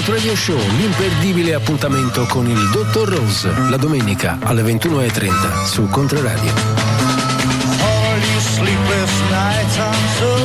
Out Radio Show, l'imperdibile appuntamento con il Dottor Rose, la domenica alle 21.30 su Controradio. All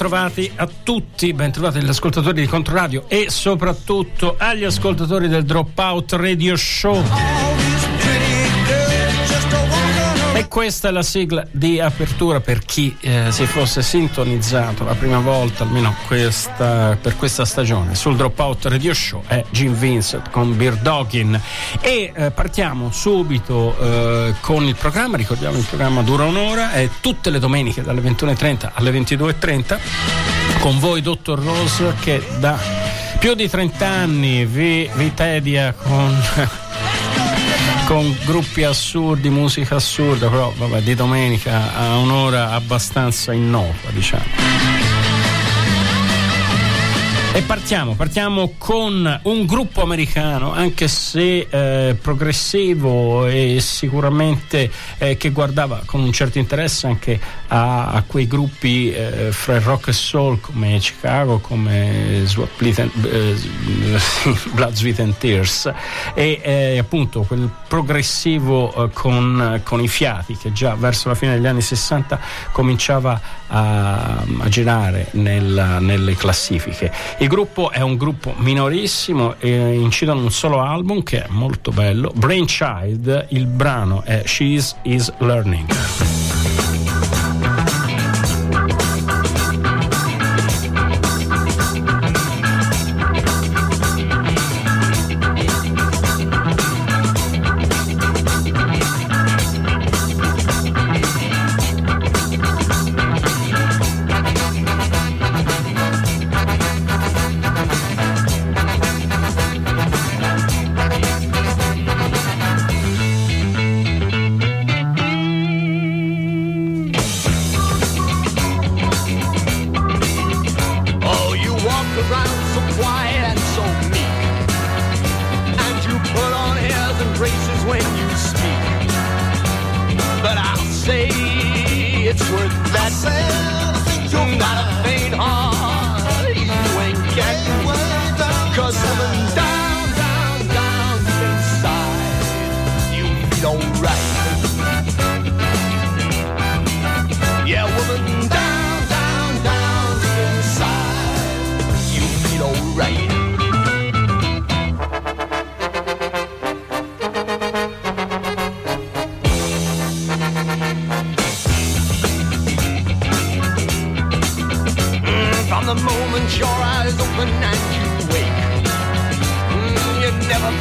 Ben trovati a tutti, ben trovati agli ascoltatori di Controradio e soprattutto agli ascoltatori del Dropout Radio Show. Questa è la sigla di apertura per chi eh, si fosse sintonizzato la prima volta, almeno questa, per questa stagione, sul Dropout Radio Show, è Jim Vincent con Beer Doggin. E eh, partiamo subito eh, con il programma, ricordiamo il programma dura un'ora, è tutte le domeniche dalle 21.30 alle 22.30, con voi Dottor Rose che da più di 30 anni vi, vi tedia con con gruppi assurdi, musica assurda, però vabbè, di domenica a un'ora abbastanza innocua, diciamo. E partiamo, partiamo con un gruppo americano, anche se eh, progressivo e sicuramente eh, che guardava con un certo interesse anche a, a quei gruppi eh, fra il rock e soul come Chicago, come eh, Blood, Sweat and Tears e eh, appunto quel progressivo eh, con, con i fiati che già verso la fine degli anni 60 cominciava a, a girare nella- nelle classifiche. Il gruppo è un gruppo minorissimo e incidono un solo album che è molto bello, Brainchild, il brano è She's Is Learning.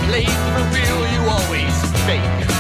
Played for real, you always fake.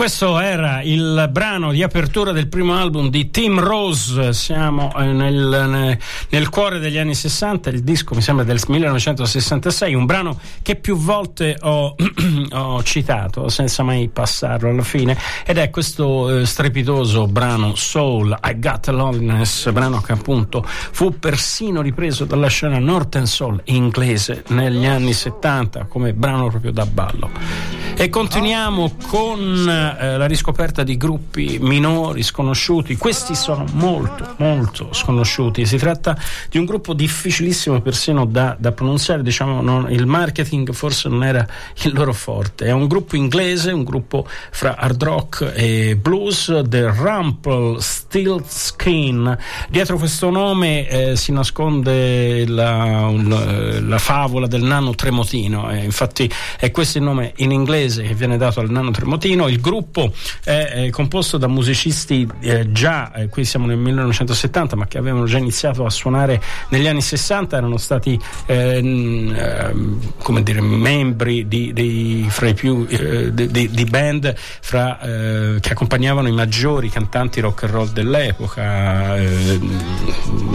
Questo era il brano di apertura del primo album di Tim Rose. Siamo eh, nel, ne- nel cuore degli anni 60. Il disco mi sembra del 1966. Un brano che più volte ho, ho citato senza mai passarlo alla fine. Ed è questo eh, strepitoso brano Soul, I Got Loneliness. Brano che appunto fu persino ripreso dalla scena Northern Soul inglese negli anni 70 come brano proprio da ballo. E continuiamo con eh, la riscoperta di gruppi minori sconosciuti. Questi sono molto, molto sconosciuti. Si tratta di un gruppo difficilissimo persino da, da pronunciare. Diciamo, non- il marketing forse non era il loro forte. È un gruppo inglese, un gruppo fra hard rock e blues, The Rumple Steel Skin. Dietro questo nome eh, si nasconde la, un- la favola del nano tremotino. eh, infatti, è questo il nome in inglese che viene dato al nano tremotino. Il gruppo è, eh, composto da musicisti eh, già, eh, qui siamo nel 1970, ma che avevano già iniziato a suonare negli anni 60, erano stati ehm, ehm, come dire, membri di, dei- fra i più eh, di, di- di band fra, eh, che accompagnavano i maggiori cantanti rock and roll dell'epoca. eh,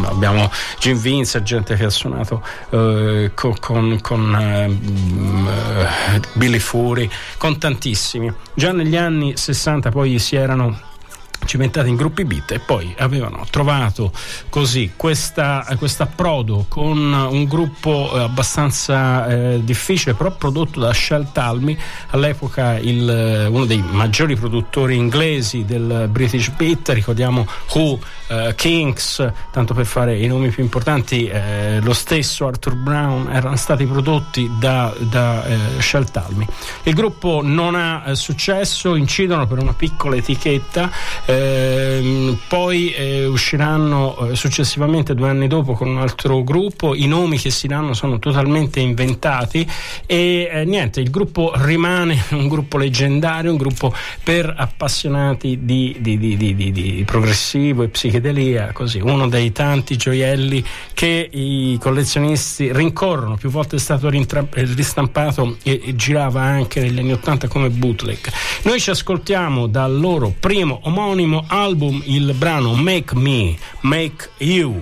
abbiamo Jim Vince, gente che ha suonato eh, co- con, con, eh, mm, eh, Billy Fury, con tantissimi. Già negli anni 60 poi si erano cimentati in gruppi beat e poi avevano trovato così questo approdo con un gruppo eh, abbastanza eh, difficile però prodotto da Shell Talmy all'epoca il, eh, uno dei maggiori produttori inglesi del British Beat ricordiamo Who, eh, Kings tanto per fare i nomi più importanti eh, lo stesso Arthur Brown erano stati prodotti da, da eh, Shell Talmy il gruppo non ha successo incidono per una piccola etichetta Ehm, poi eh, usciranno eh, successivamente due anni dopo con un altro gruppo, i nomi che si danno sono totalmente inventati e eh, niente, il gruppo rimane un gruppo leggendario, un gruppo per appassionati di, di, di, di progressivo e psichedelia, così, uno dei tanti gioielli che i collezionisti rincorrono, più volte è stato rintra- ristampato e, e girava anche negli anni 80 come bootleg. Noi ci ascoltiamo dal loro primo omonimo album il brano Make Me, Make You.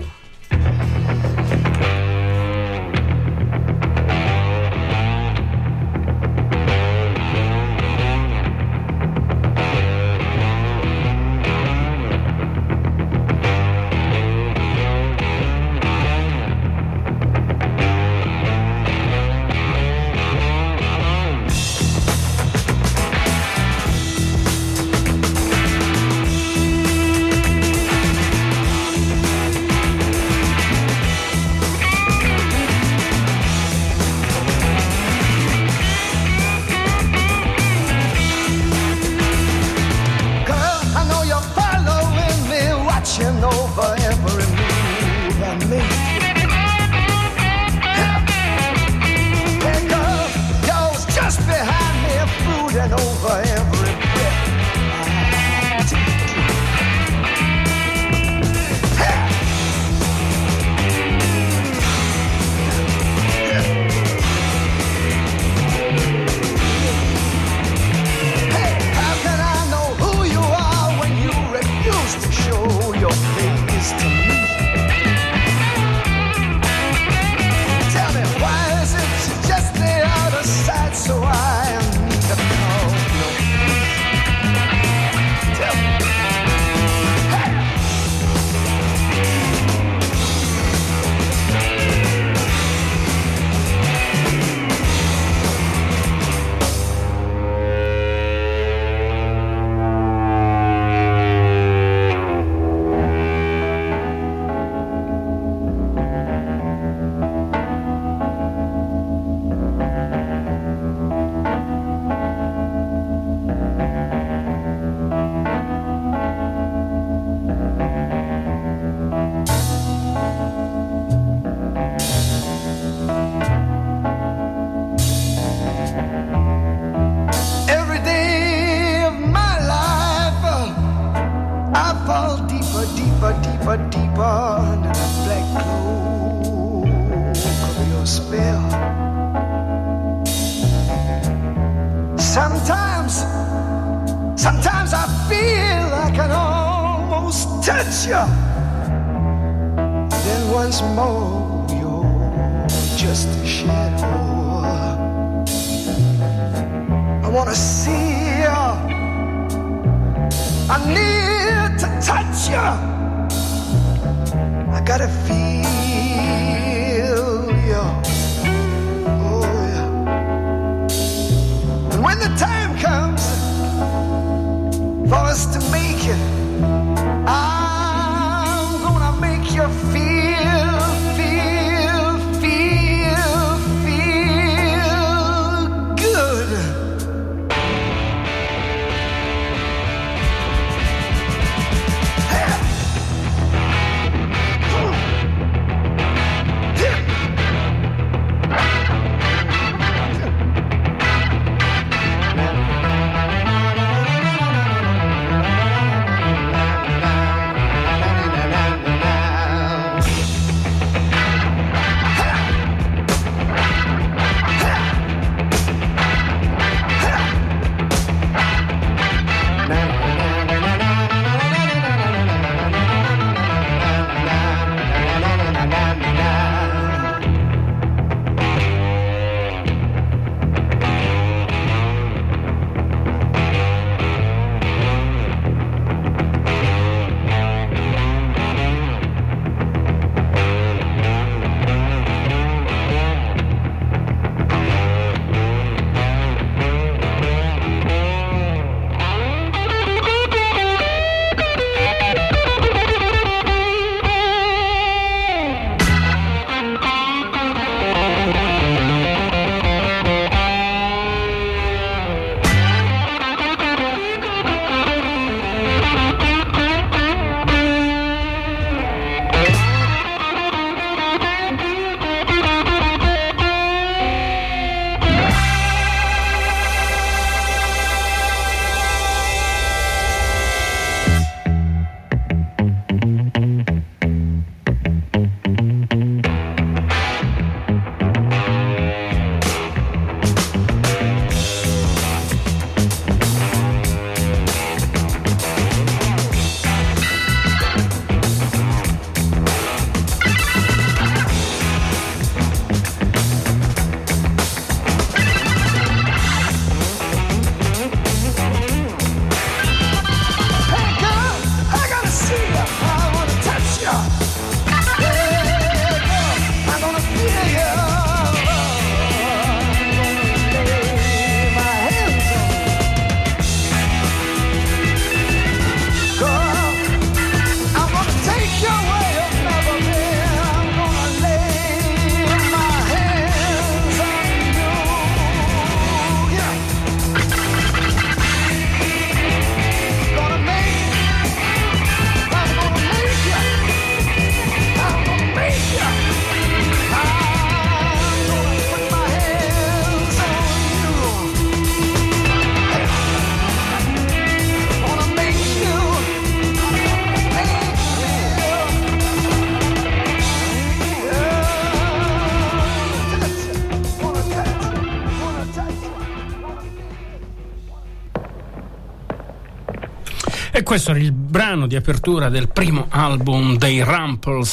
Questo era il brano di apertura del primo album dei Rumple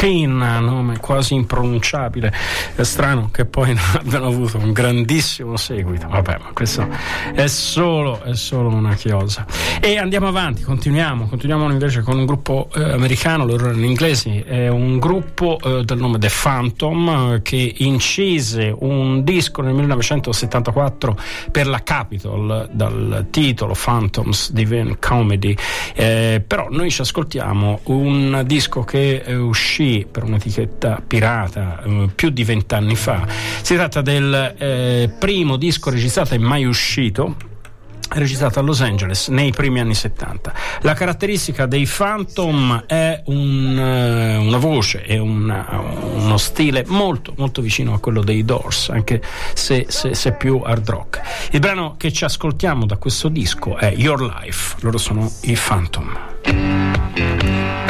Skin, nome quasi impronunciabile. È strano che poi non abbiano avuto un grandissimo seguito. Vabbè, ma questo è solo, è solo una chiosa. E andiamo avanti, continuiamo, continuiamo invece con un gruppo eh, americano, loro erano inglesi, è un gruppo eh, del nome The Phantom che incise un disco nel 1974 per la Capitol dal titolo Phantoms Divine Comedy. Eh, però noi ci ascoltiamo un disco che eh, per un'etichetta pirata eh, più di vent'anni fa. Si tratta del eh, primo disco registrato e mai uscito registrato a Los Angeles nei primi anni 70. La caratteristica dei Phantom è un, uh, una voce e uno stile molto molto vicino a quello dei Doors, anche se, se, se più hard rock. Il brano che ci ascoltiamo da questo disco è Your Life, loro sono i Phantom.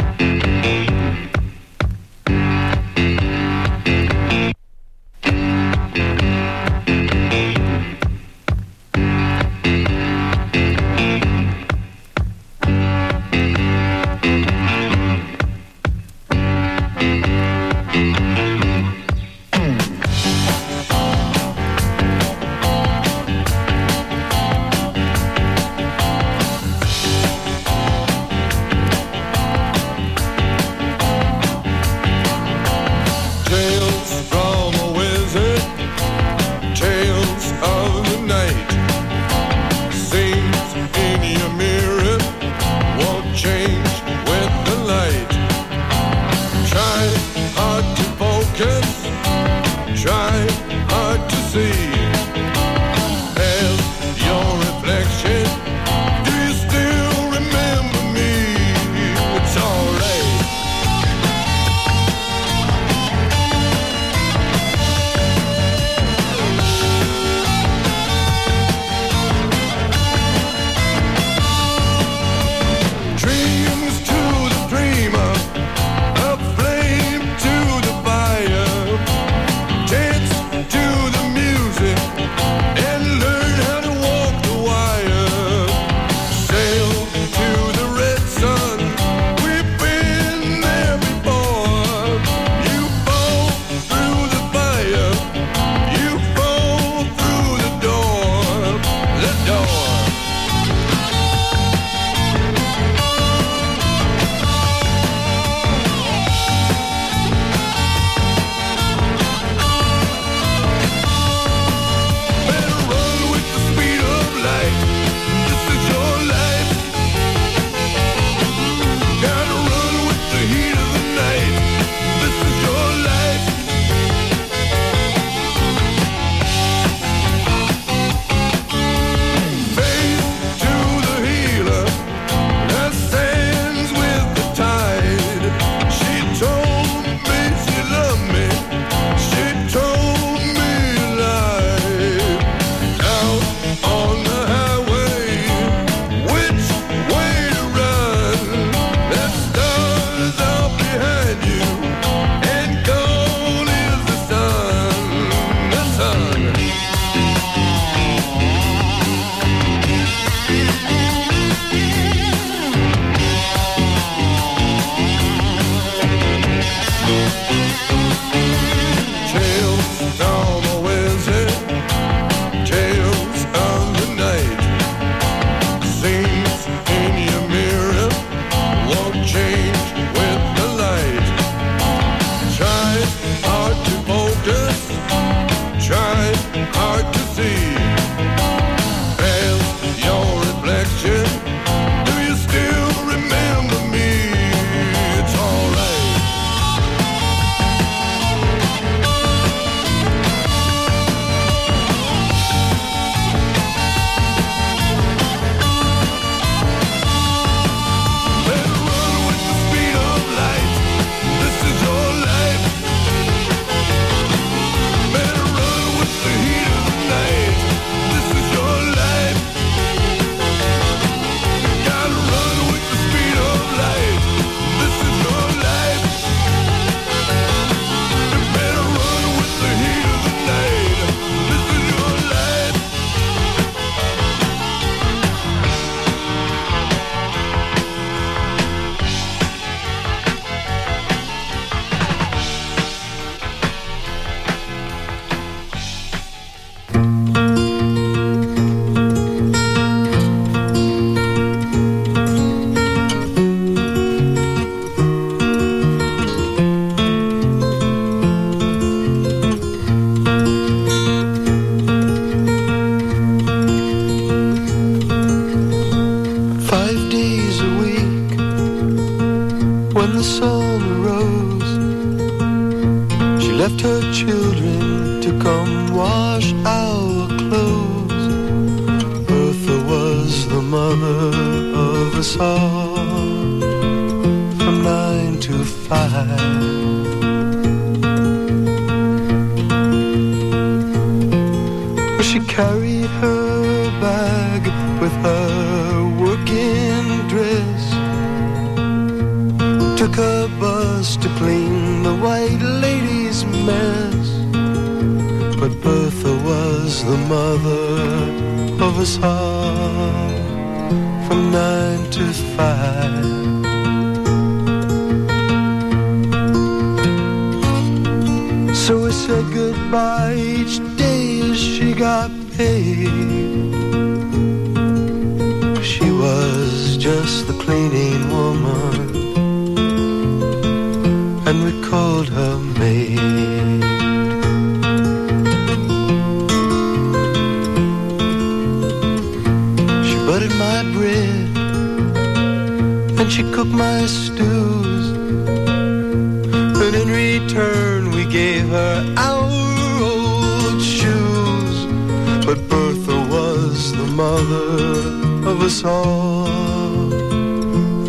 Mother of us all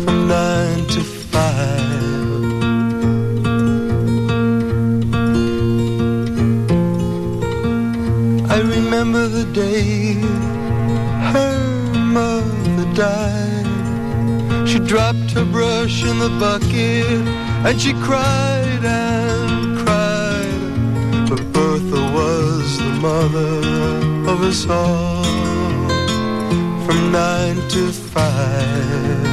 from nine to five. I remember the day her mother died. She dropped her brush in the bucket and she cried and cried. But Bertha was the mother of us all from nine to five.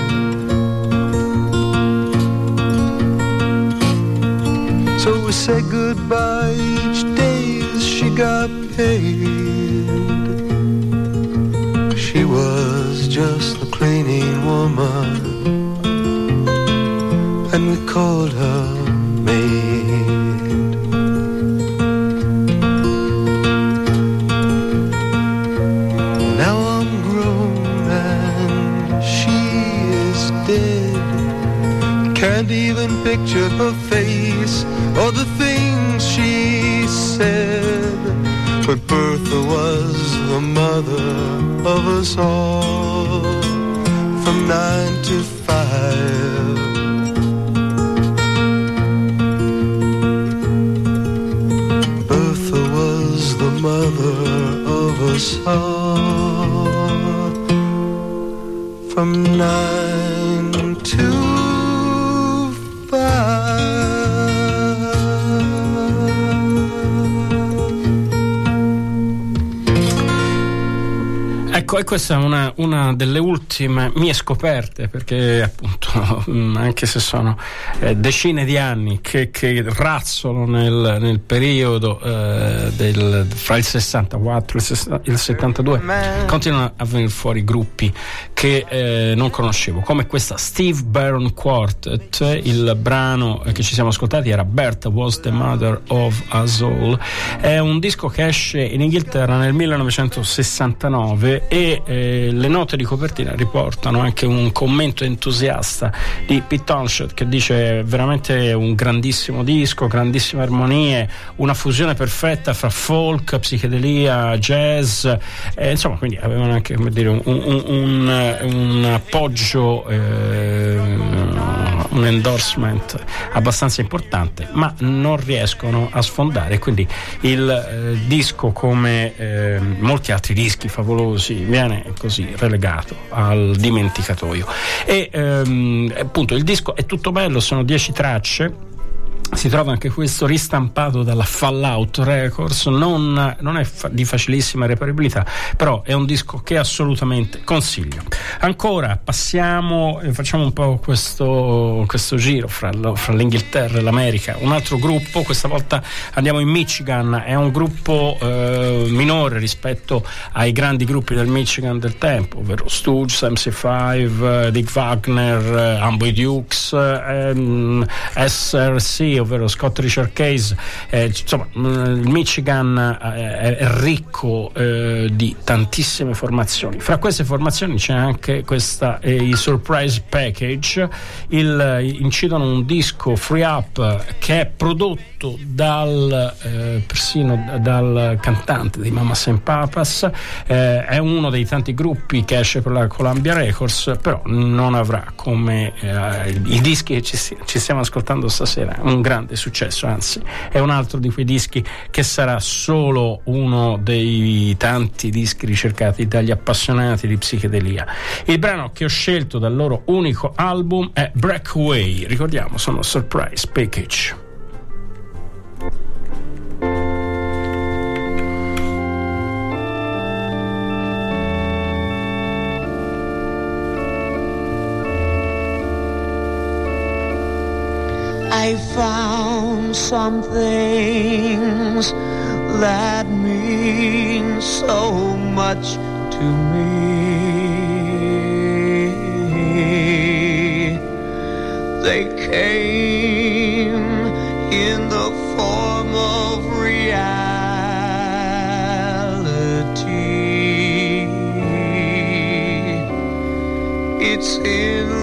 So we said goodbye each day as she got paid. She was just the cleaning woman, and we called her maid. Picture her face or the things she said. But Bertha was the mother of us all from nine to five. Bertha was the mother of us all from nine to Ecco, e questa è una, una delle ultime mie scoperte, perché appunto, mm, anche se sono eh, decine di anni che, che razzolo nel, nel periodo eh, del, fra il 64 e il sessa- il 72, continuano a venire fuori gruppi che eh, non conoscevo, come questa Steve Barron Quartet, il brano che ci siamo ascoltati era Bertha Was the Mother of Us All, è un disco che esce in Inghilterra nel 1969 e eh, le note di copertina riportano anche un commento entusiasta di Pete Townshend che dice veramente un grandissimo disco, grandissime armonie, una fusione perfetta fra folk, psichedelia, jazz, eh, insomma quindi avevano anche dire, un, un- un- un appoggio, eh, un endorsement abbastanza importante, ma non riescono a sfondare, quindi il eh, disco come eh, molti altri dischi favolosi viene così relegato al dimenticatoio. E ehm, appunto il disco è tutto bello, sono dieci tracce. Si trova anche questo ristampato dalla Fallout Records, non, non è fa- di facilissima reperibilità, però è un disco che assolutamente consiglio. Ancora passiamo, eh, facciamo un po' questo, questo giro fra, lo- fra l'Inghilterra e l'America. Un altro gruppo, questa volta andiamo in Michigan, è un gruppo eh, minore rispetto ai grandi gruppi del Michigan del tempo, ovvero Stooges, MC5, eh, Dick Wagner, eh, Amboy Dukes, ehm, SRC, ovvero Scott Richard Case. Eh, insomma, il Michigan eh, è ricco eh, di tantissime formazioni. Fra queste formazioni c'è anche questa, eh, i Surprise Package, il, incidono un disco Free Up che è prodotto dal, eh, persino dal cantante di Mama St. Papas, eh, è uno dei tanti gruppi che esce per la Columbia Records, però non avrà come eh, i dischi che ci, ci, stiamo ascoltando stasera un grande successo, anzi è un altro di quei dischi che sarà solo uno dei tanti dischi ricercati dagli appassionati di psichedelia. Il brano che ho scelto dal loro unico album è Breakaway, ricordiamo sono Surprise Package. I found some things that mean so much to me. They came in the form of reality. It's in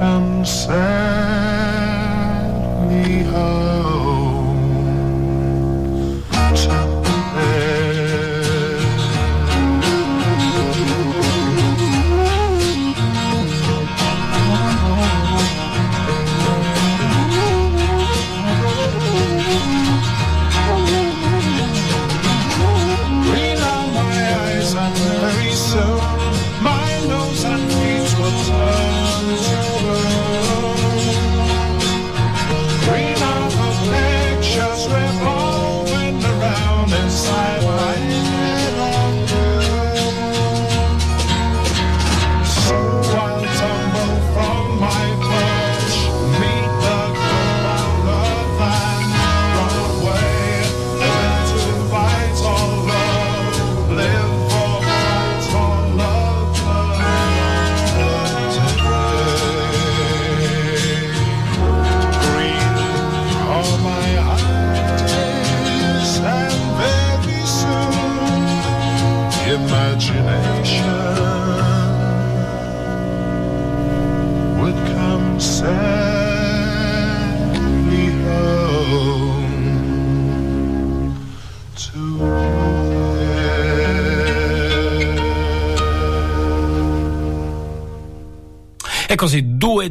and sadly how così,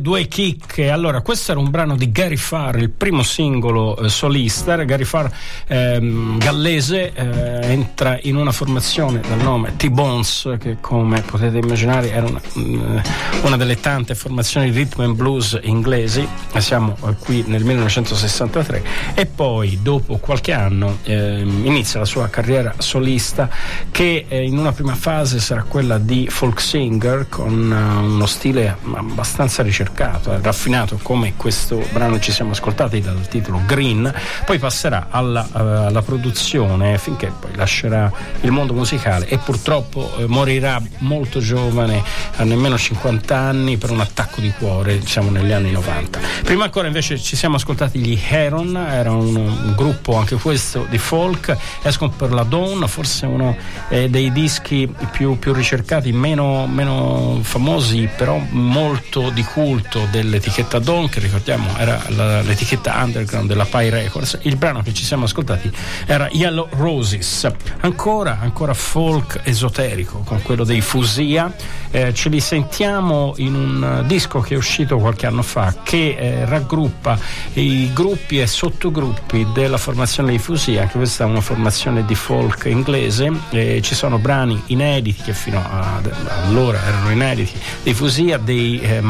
due, chicche. Allora, questo era un brano di Gary Farr, il primo singolo eh, solista. Gary Farr, ehm, gallese, eh, entra in una formazione dal nome T-Bones, che come potete immaginare era una, mm, una delle tante formazioni di rhythm and blues inglesi. Siamo eh, qui nel 1963. E poi, dopo qualche anno, ehm, inizia la sua carriera solista, che eh, in una prima fase sarà quella di folk singer con eh, uno stile abbastanza ricercato, eh, raffinato come questo brano ci siamo ascoltati dal titolo Green, poi passerà alla, eh, alla produzione finché poi lascerà il mondo musicale e purtroppo eh, morirà molto giovane, a nemmeno 50 anni, per un attacco di cuore, diciamo negli anni 90. Prima ancora invece ci siamo ascoltati gli Heron, era un, un gruppo anche questo di folk, escono per la Dawn, forse uno eh, dei dischi più, più ricercati, meno, meno famosi, però molto di culto dell'etichetta Dawn, che ricordiamo era la- l'etichetta underground della Pi Records. Il brano che ci siamo ascoltati era Yellow Roses, ancora, ancora folk esoterico con quello dei Fusia. Eh, ce li sentiamo in un disco che è uscito qualche anno fa che eh, raggruppa i gruppi e sottogruppi della formazione dei Fusia, anche questa è una formazione di folk inglese, eh, ci sono brani inediti che fino ad allora erano inediti dei Fusia, dei eh,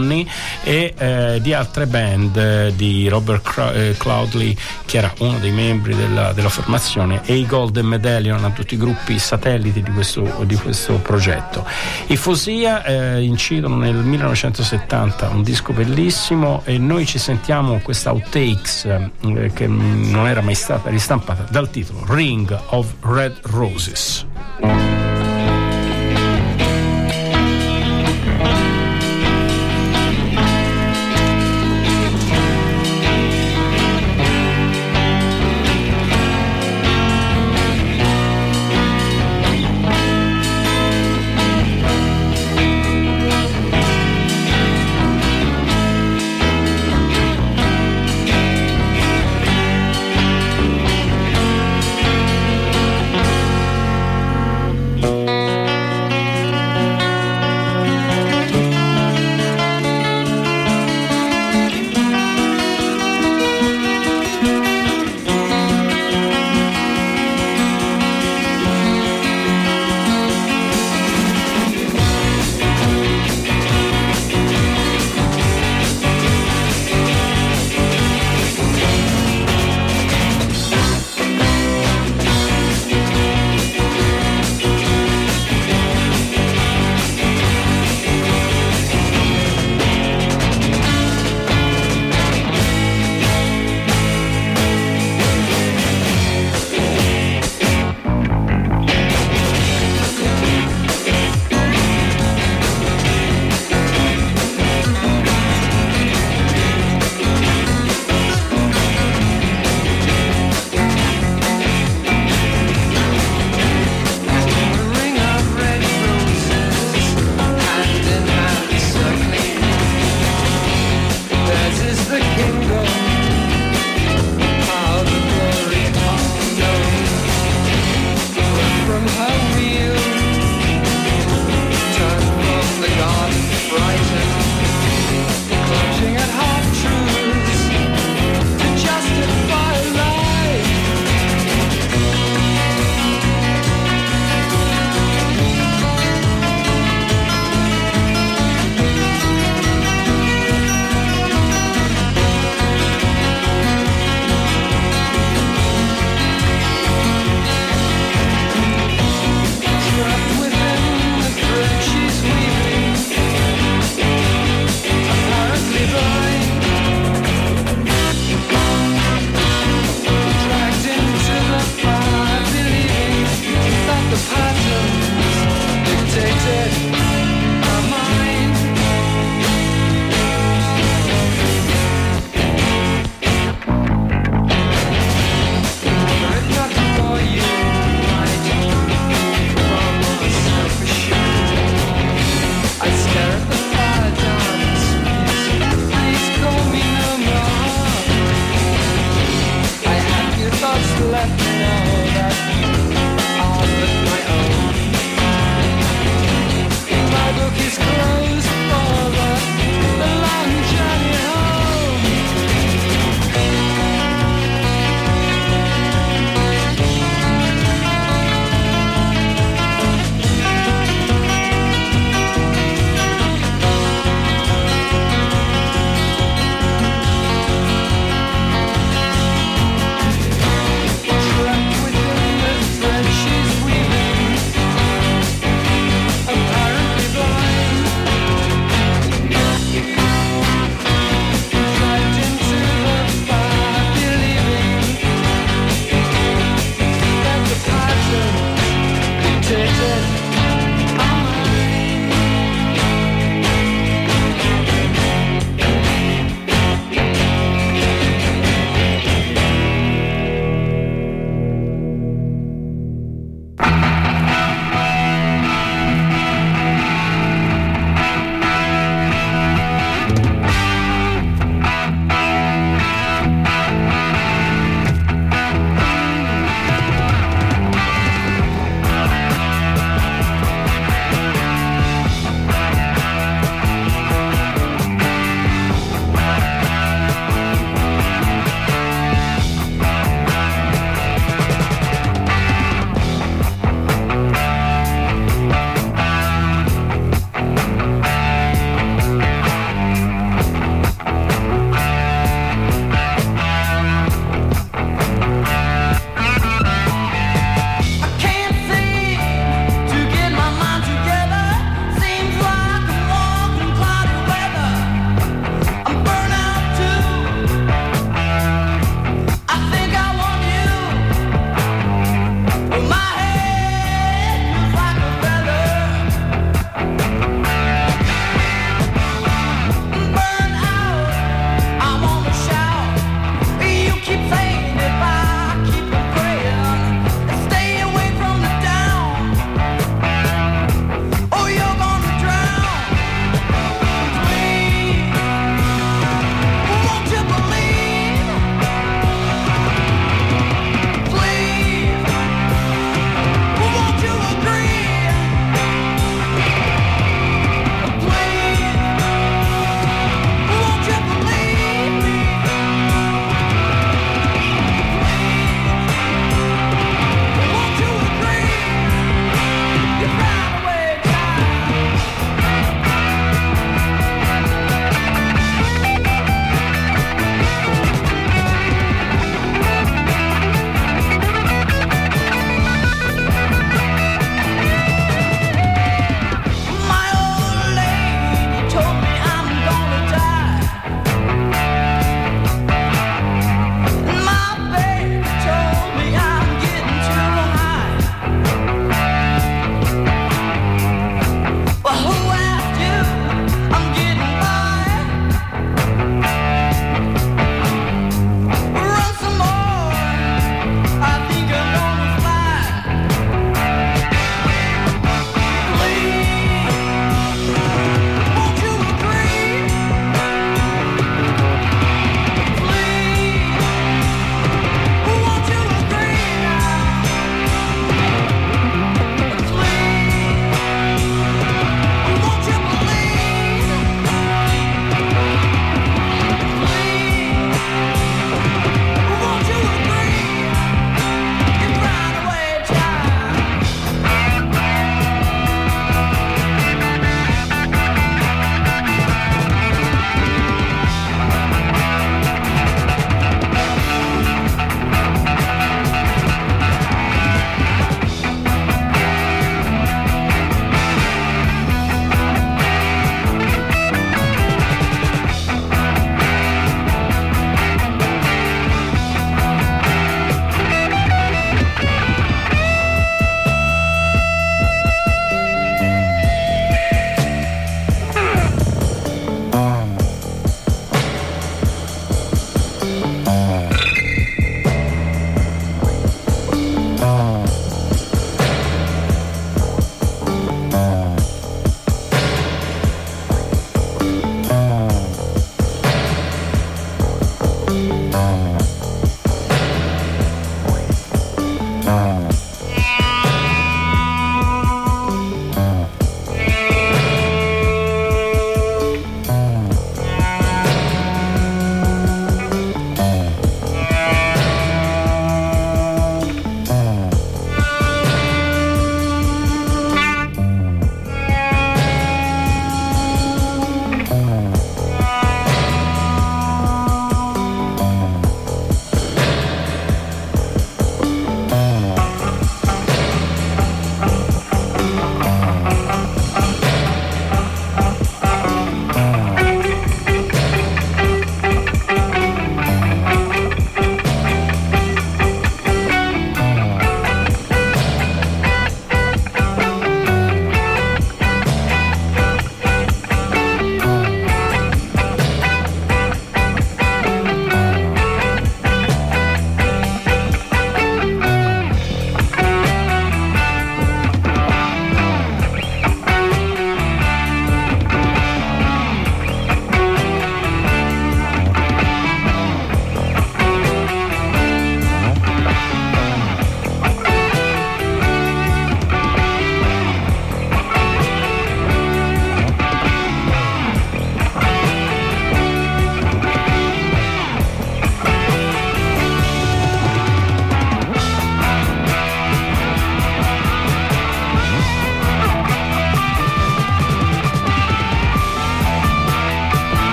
Mahagony e eh, di altre band eh, di Robert Cra- eh, Cloudley che era uno dei membri della, della formazione e i Golden Medallion a tutti i gruppi satelliti di questo, di questo progetto. I Fusia eh, incidono nel 1970 un disco bellissimo e noi ci sentiamo questa outtakes eh, che non era mai stata ristampata dal titolo Ring of Red Roses.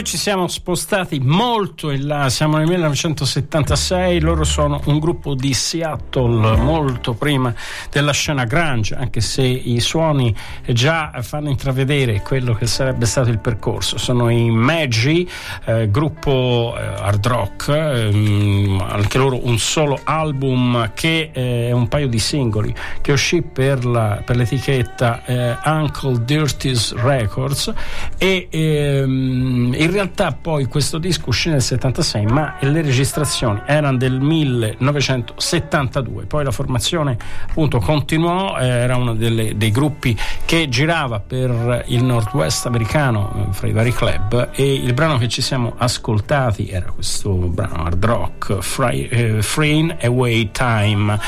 Qui ci siamo spostati molto in là, siamo nel 1976, loro sono un gruppo di Seattle molto prima della scena grunge, anche se i suoni già fanno intravedere quello che sarebbe stato il percorso. Sono i Maggi, eh, gruppo eh, hard rock, ehm, anche loro un solo album che eh, è un paio di singoli che uscì per, la, per l'etichetta eh, Uncle Dirty's Records e ehm, in realtà poi questo disco uscì nel 76 ma le registrazioni erano del 1972 poi la formazione appunto continuò eh, era uno delle, dei gruppi che girava per il nord-west americano eh, fra i vari club e il brano che ci siamo ascoltati era questo brano hard rock Fry, eh, Freeing Away Time.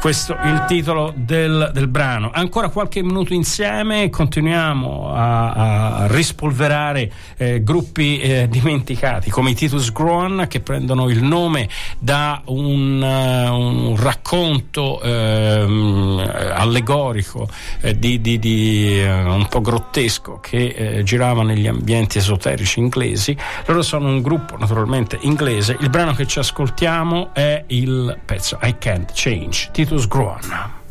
Questo è il titolo del, del, brano. Ancora qualche minuto insieme continuiamo a, a rispolverare eh, gruppi eh, dimenticati come i Titus Groan che prendono il nome da un, uh, un racconto ehm, allegorico eh, di, di, di uh, un po' grottesco che eh, girava negli ambienti esoterici inglesi. Loro sono un gruppo naturalmente inglese. Il brano che ci ascoltiamo è il pezzo I Can't Change Titus Groan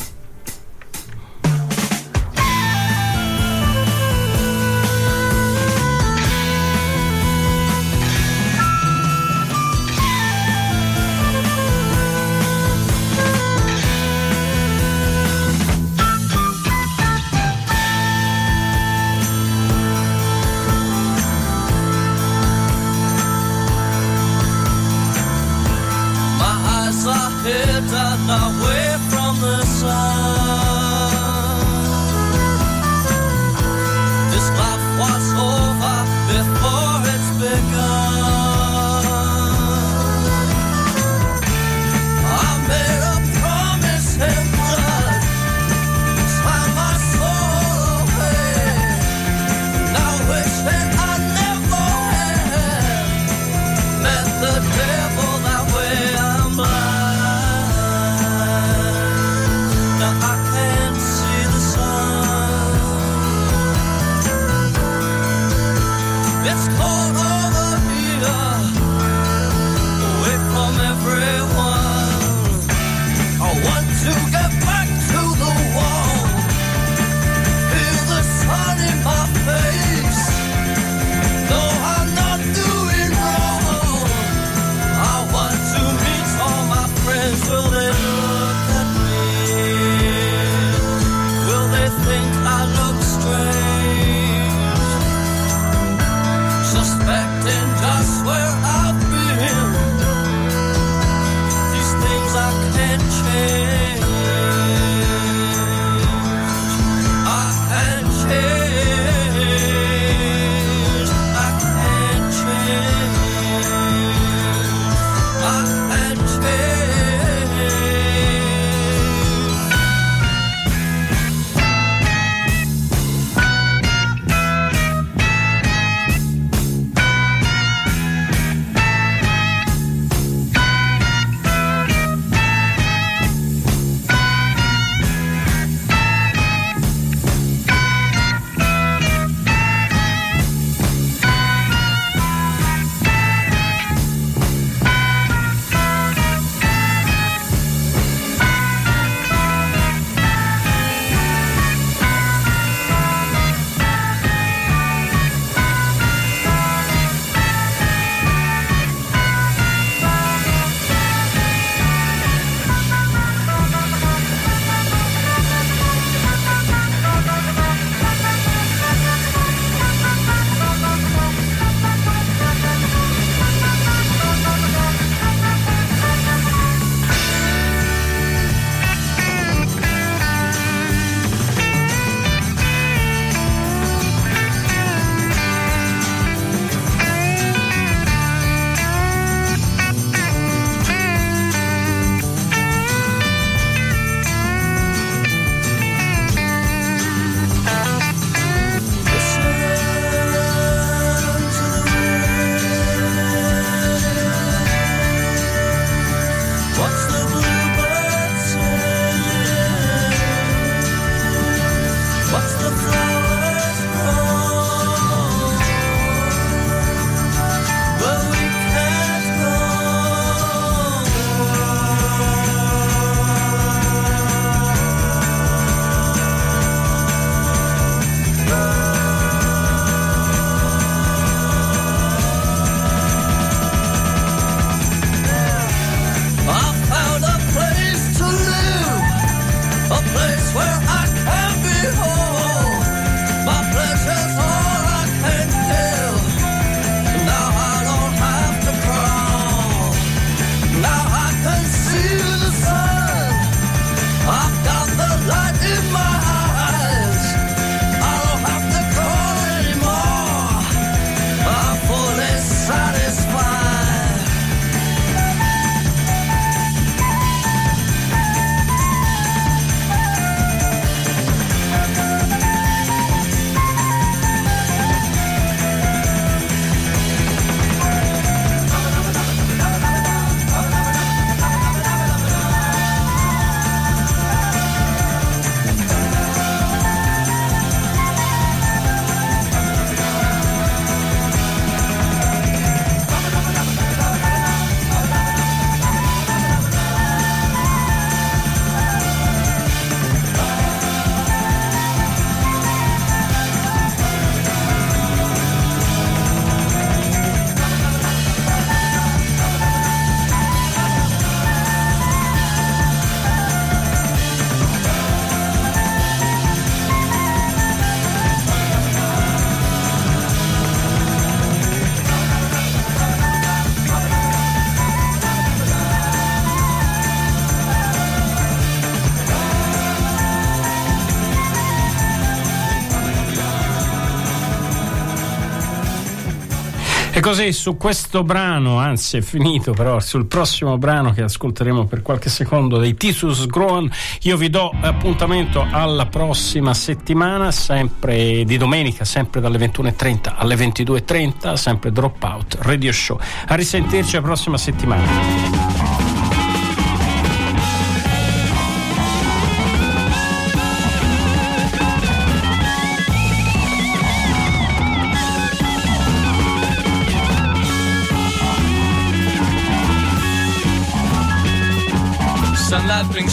così su questo brano, anzi è finito però, sul prossimo brano che ascolteremo per qualche secondo dei Titus Groan, io vi do appuntamento alla prossima settimana, sempre di domenica, sempre dalle 21.30 alle 22.30, sempre Dropout Radio Show. A risentirci la prossima settimana.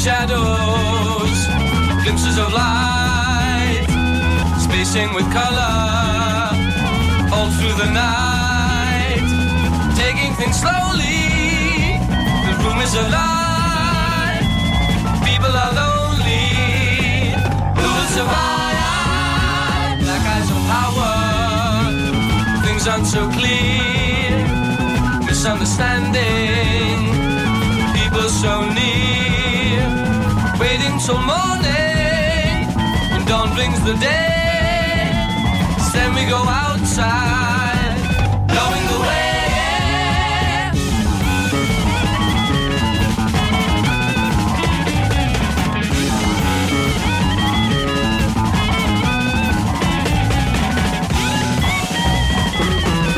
Shadows, glimpses of light, spacing with color all through the night. Taking things slowly, the room is alive. People are lonely. Who will survive? Black eyes of power, things aren't so clear. Misunderstanding people so near, till morning when dawn brings the day. Then we go outside.